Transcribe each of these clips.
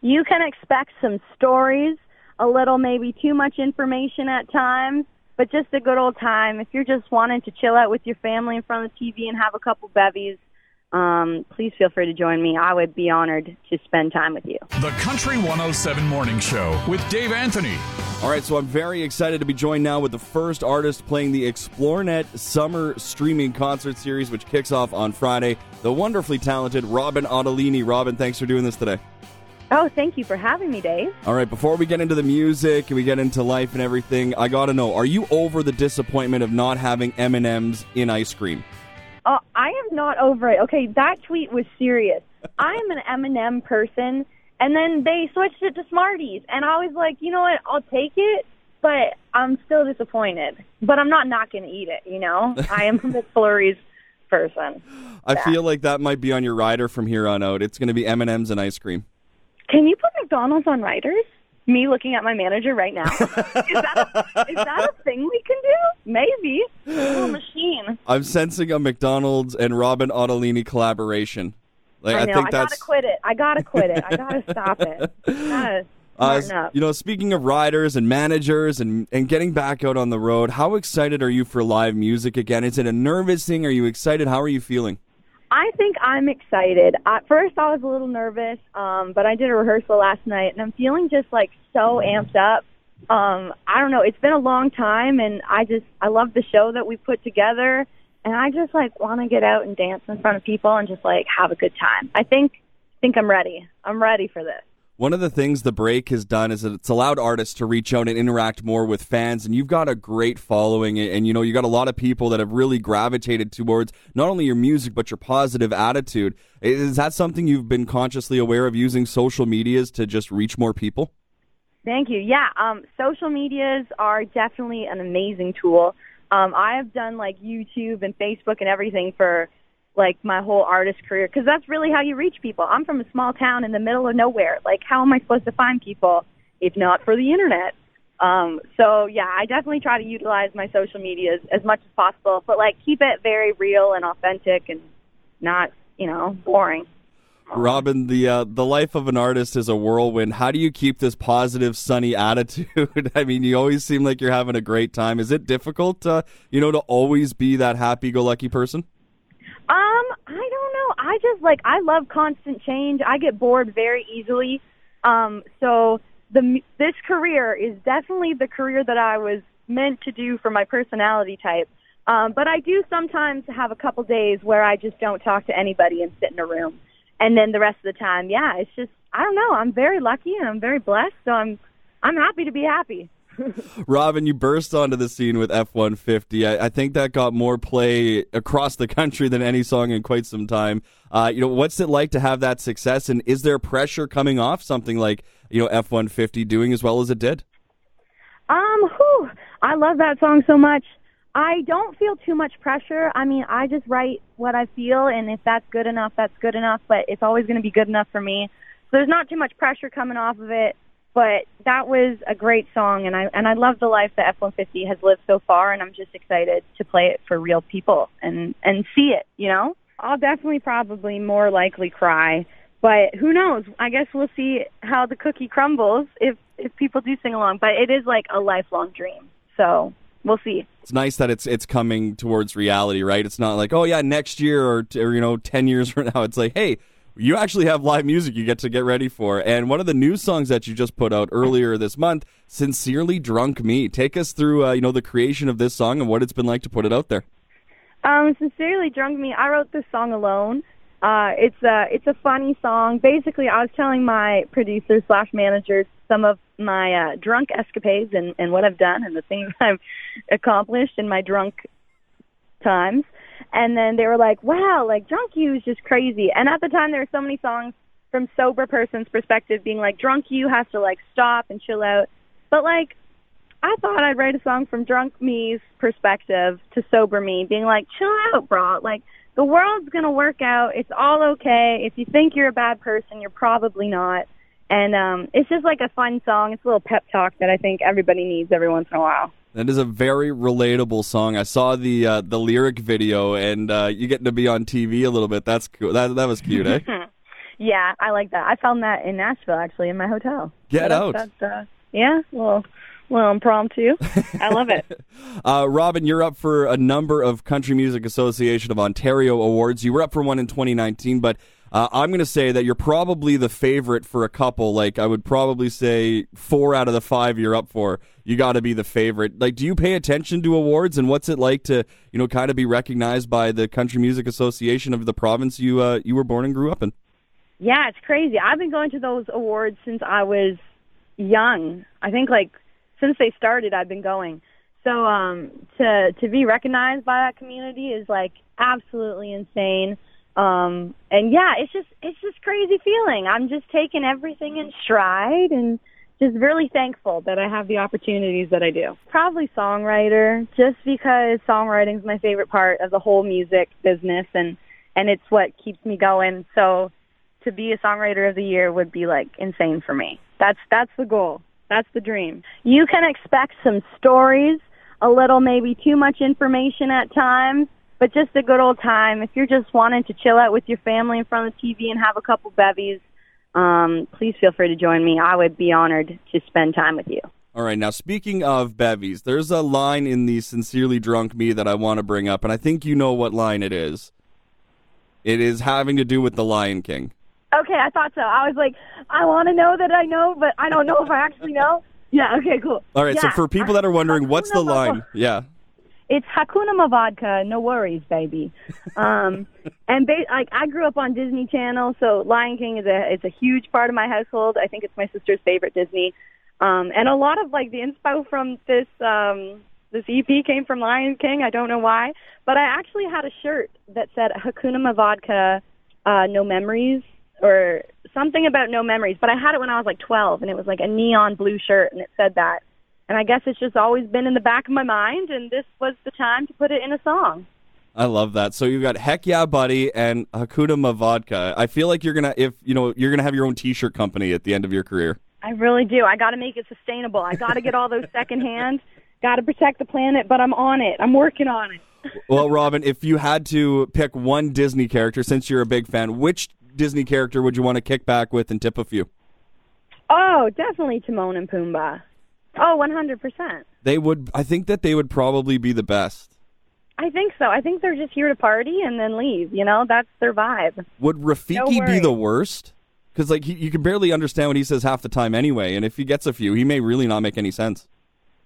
you can expect some stories, a little maybe too much information at times, but just a good old time. If you're just wanting to chill out with your family in front of the TV and have a couple bevies, um, please feel free to join me. I would be honored to spend time with you. The Country 107 Morning Show with Dave Anthony. All right, so I'm very excited to be joined now with the first artist playing the Xplornet Summer Streaming Concert Series, which kicks off on Friday. The wonderfully talented Robyn Ottolini. Robyn, thanks for doing this today. Oh, thank you for having me, Dave. All right, before we get into the music and we get into life and everything, I got to know, are you over the disappointment of not having M&Ms in ice cream? Oh, I am not over it. Okay, that tweet was serious. I'm an M&M person, and then they switched it to Smarties, and I was like, you know what? I'll take it, but I'm still disappointed. But I'm not not going to eat it. You know, I am a McFlurries person. I feel like that might be on your rider from here on out. It's going to be M&Ms and ice cream. Can you put McDonald's on riders? Me looking at my manager right now. is, that a, is that a thing we can do? Maybe. Little machine. I'm sensing a McDonald's and Robyn Ottolini collaboration. Like, I know. I, think I that's gotta quit it. I gotta quit it. I gotta stop it. Gotta Uh, you know, speaking of riders and managers and, and getting back out on the road, how excited are you for live music again? Is it a nervous thing? Are you excited? How are you feeling? I think I'm excited. At first, I was a little nervous, um, but I did a rehearsal last night, and I'm feeling just like so amped up. Um, I don't know. It's been a long time, and I just I love the show that we put together, and I just like want to get out and dance in front of people and just like have a good time. I think think I'm ready. I'm ready for this. One of the things the break has done is that it's allowed artists to reach out and interact more with fans, and you've got a great following, and, you know you got a lot of people that have really gravitated towards not only your music but your positive attitude. Is that something you've been consciously aware of using social medias to just reach more people? Thank you. Yeah, um, social medias are definitely an amazing tool. Um, I have done like YouTube and Facebook and everything for like my whole artist career because that's really how you reach people. I'm from a small town in the middle of nowhere. Like, how am I supposed to find people if not for the internet? Um, so yeah, I definitely try to utilize my social media as, as much as possible, but like keep it very real and authentic and not, you know, boring. Robyn, the uh, the life of an artist is a whirlwind. How do you keep this positive, sunny attitude? I mean, you always seem like you're having a great time. Is it difficult, uh, you know, to always be that happy-go-lucky person? Um, I don't know. I just like I love constant change. I get bored very easily. Um, so the this career is definitely the career that I was meant to do for my personality type. Um, but I do sometimes have a couple days where I just don't talk to anybody and sit in a room. And then the rest of the time, yeah, it's just I don't know. I'm very lucky and I'm very blessed, so I'm I'm happy to be happy. Robyn, you burst onto the scene with F 150. I, I think that got more play across the country than any song in quite some time. Uh, you know, what's it like to have that success? And is there pressure coming off something like, you know, F 150 doing as well as it did? Um, whew, I love that song so much. I don't feel too much pressure. I mean, I just write what I feel, and if that's good enough, that's good enough. But it's always going to be good enough for me. So there's not too much pressure coming off of it. But that was a great song, and I and I love the life that F-150 has lived so far, and I'm just excited to play it for real people and and see it. You know, I'll definitely probably more likely cry, but who knows? I guess we'll see how the cookie crumbles if if people do sing along. But it is like a lifelong dream, so we'll see. It's nice that it's it's coming towards reality, right? It's not like, oh yeah, next year or, or you know, ten years from now. It's like, hey, you actually have live music you get to get ready for. And one of the new songs that you just put out earlier this month, "Sincerely Drunk Me." Take us through, uh, you know, the creation of this song and what it's been like to put it out there. Um, sincerely drunk me. I wrote this song alone. Uh, it's a it's a funny song. Basically, I was telling my producer slash managers some of my uh, drunk escapades and and what I've done and the things I've accomplished in my drunk times. And then they were like, "Wow, like drunk you is just crazy." And at the time, there were so many songs from sober person's perspective, being like, "Drunk you has to like stop and chill out," but like I thought I'd write a song from drunk me's perspective to sober me, being like, chill out, bro. Like, the world's going to work out. It's all okay. If you think you're a bad person, you're probably not. And um, it's just like a fun song. It's a little pep talk that I think everybody needs every once in a while. That is a very relatable song. I saw the uh, the lyric video, and uh, you getting to be on TV a little bit. That's cool. That that was cute, eh? yeah, I like that. I found that in Nashville actually in my hotel. Get That's- out. That's, uh, yeah, well, well, impromptu. I love it. Uh, Robyn, you're up for a number of Country Music Association of Ontario awards. You were up for one in 2019, but uh, I'm going to say that you're probably the favorite for a couple. Like, I would probably say four out of the five you're up for. You got to be the favorite. Like, do you pay attention to awards, and what's it like to, you know, kind of be recognized by the Country Music Association of the province you uh, you were born and grew up in? Yeah, it's crazy. I've been going to those awards since I was young. I think like since they started, I've been going. So um, to to be recognized by that community is like absolutely insane. Um, and yeah, it's just it's just crazy feeling. I'm just taking everything in stride and just really thankful that I have the opportunities that I do. Probably songwriter, just because songwriting is my favorite part of the whole music business, and and it's what keeps me going. So to be a songwriter of the year would be like insane for me. That's that's the goal. That's the dream. You can expect some stories, a little maybe too much information at times, but just a good old time. If you're just wanting to chill out with your family in front of the TV and have a couple bevies, um, please feel free to join me. I would be honored to spend time with you. All right, now speaking of bevies, there's a line in the Sincerely Drunk Me that I want to bring up, and I think you know what line it is. It is having to do with the Lion King. Okay, I thought so. I was like, I want to know that I know, but I don't know if I actually know. Yeah, okay, cool. All right, so for people that are wondering, what's the line? Yeah. It's Hakuna Mavodka, no worries, baby. Um, and ba- like I grew up on Disney Channel, so Lion King is a is a huge part of my household. I think it's my sister's favorite Disney. Um, and a lot of like the inspo from this um, this EP came from Lion King. I don't know why, but I actually had a shirt that said Hakuna Mavodka, uh, no memories, or something about no memories. But I had it when I was like 12, and it was like a neon blue shirt, and it said that. And I guess it's just always been in the back of my mind, and this was the time to put it in a song. I love that. So you've got Heck Yeah Buddy and Hakuna Mavodka. I feel like you're gonna if you know you're gonna have your own T-shirt company at the end of your career. I really do. I got to make it sustainable. I got to get all those secondhand. Got to protect the planet, but I'm on it. I'm working on it. Well, Robyn, if you had to pick one Disney character, since you're a big fan, which Disney character would you want to kick back with and tip a few? Oh, definitely Timon and Pumbaa. Oh, 100%. They would. I think that they would probably be the best. I think so. I think they're just here to party and then leave. You know, that's their vibe. Would Rafiki be the worst? Because like he, you can barely understand what he says half the time anyway, and if he gets a few, he may really not make any sense.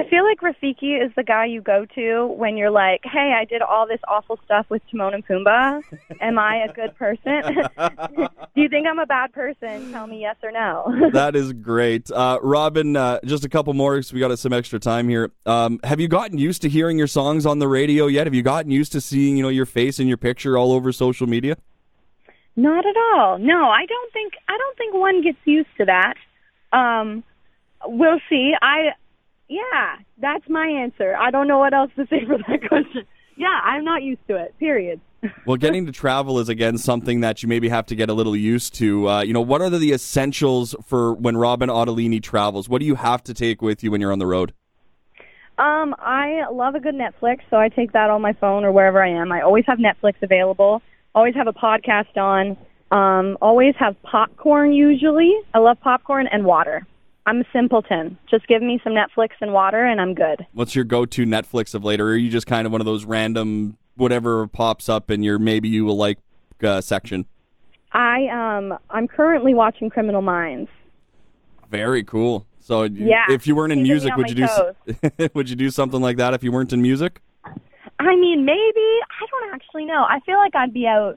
I feel like Rafiki is the guy you go to when you're like, "Hey, I did all this awful stuff with Timon and Pumbaa. Am I a good person? Do you think I'm a bad person? Tell me yes or no." that is great, uh, Robyn. Uh, just a couple more because we got some extra time here. Um, have you gotten used to hearing your songs on the radio yet? Have you gotten used to seeing you know your face and your picture all over social media? Not at all. No, I don't think I don't think one gets used to that. Um, we'll see. I yeah, that's my answer. I don't know what else to say for that question. Yeah, I'm not used to it. Period. Well, getting to travel is again something that you maybe have to get a little used to. Uh, you know, what are the essentials for when Robyn Ottolini travels? What do you have to take with you when you're on the road? Um, I love a good Netflix, so I take that on my phone or wherever I am. I always have Netflix available. Always have a podcast on. Um, always have popcorn usually. I love popcorn and water. I'm a simpleton. Just give me some Netflix and water and I'm good. What's your go-to Netflix of later? or are you just kind of one of those random whatever pops up in your maybe you will like uh, section? I um I'm currently watching Criminal Minds. Very cool. So, Yeah, if you weren't in music, would you my do would you do something like that if you weren't in music? I mean, maybe I don't actually know. I feel like I'd be out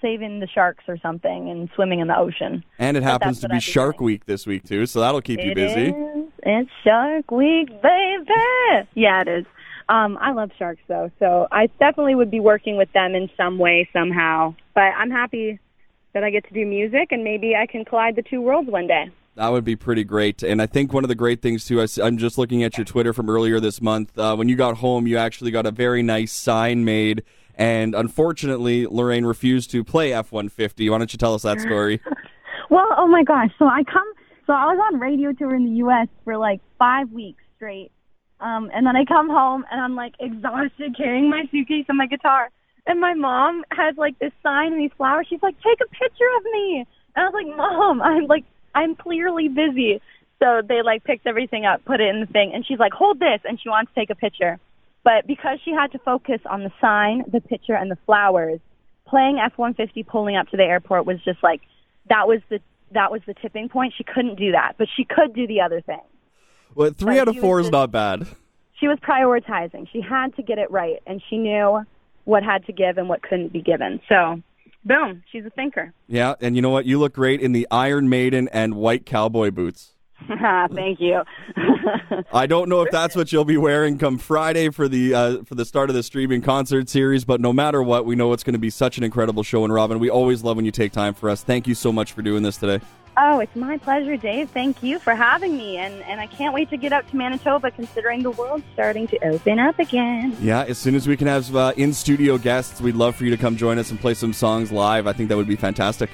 saving the sharks or something and swimming in the ocean. And it happens to be Shark doing. Week this week too, so that'll keep you It busy. is. It's Shark Week, baby. Yeah, it is. Um, I love sharks though, so I definitely would be working with them in some way, somehow. But I'm happy that I get to do music, and maybe I can collide the two worlds one day. That would be pretty great. And I think one of the great things, too, I, am just looking at your Twitter from earlier this month. Uh, when you got home, you actually got a very nice sign made. And unfortunately, Lorraine refused to play F 150. Why don't you tell us that story? Well, oh my gosh. So I come, so I was on radio tour in the U.S. for like five weeks straight. Um, and then I come home and I'm like exhausted carrying my suitcase and my guitar. And my mom has like this sign and these flowers. She's like, take a picture of me. And I was like, Mom, I'm like, I'm clearly busy. So they like picked everything up, put it in the thing, and she's like, hold this, and she wants to take a picture. But because she had to focus on the sign, the picture, and the flowers, playing F-150 pulling up to the airport was just like, that was the, that was the tipping point. She couldn't do that, but she could do the other thing. Well, three Like, out of four is just- not bad. She was prioritizing. She had to get it right, and she knew what had to give and what couldn't be given. So, boom, she's a thinker. Yeah, and you know what? You look great in the Iron Maiden and white cowboy boots. Thank you. I don't know if that's what you'll be wearing come Friday for the uh, for the start of the streaming concert series, but no matter what, we know it's going to be such an incredible show. And Robyn, we always love when you take time for us. Thank you so much for doing this today. Oh, it's my pleasure, Dave. Thank you for having me, and and I can't wait to get out to Manitoba, considering the world's starting to open up again. Yeah, as soon as we can have uh, in studio guests, we'd love for you to come join us and play some songs live. I think that would be fantastic.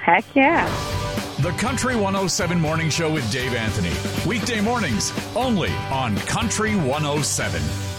Heck yeah! The Country 107 Morning Show with Dave Anthony. Weekday mornings only on Country 107.